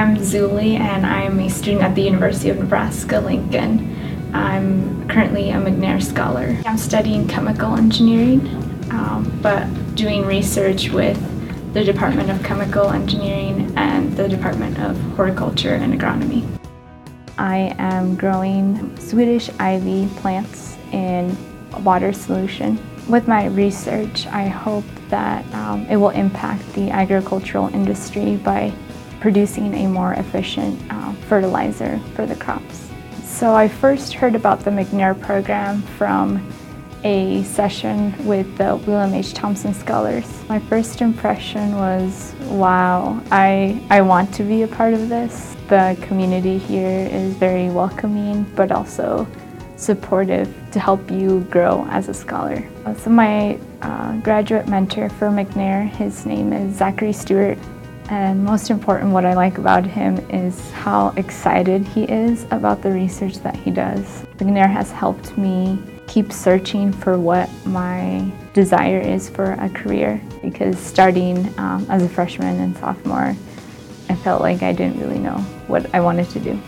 I'm Zully and I'm a student at the University of Nebraska-Lincoln. I'm currently a McNair Scholar. I'm studying chemical engineering, um, but doing research with the Department of Chemical Engineering and the Department of Horticulture and Agronomy. I am growing Swedish ivy plants in water solution. With my research, I hope that um, it will impact the agricultural industry by producing a more efficient uh, fertilizer for the crops. So I first heard about the McNair program from a session with the William H. Thompson Scholars. My first impression was, wow, I, I want to be a part of this. The community here is very welcoming, but also supportive to help you grow as a scholar. So my uh, graduate mentor for McNair, his name is Zachary Stewart. And most important, what I like about him is how excited he is about the research that he does. McNair has helped me keep searching for what my desire is for a career because starting um, as a freshman and sophomore, I felt like I didn't really know what I wanted to do.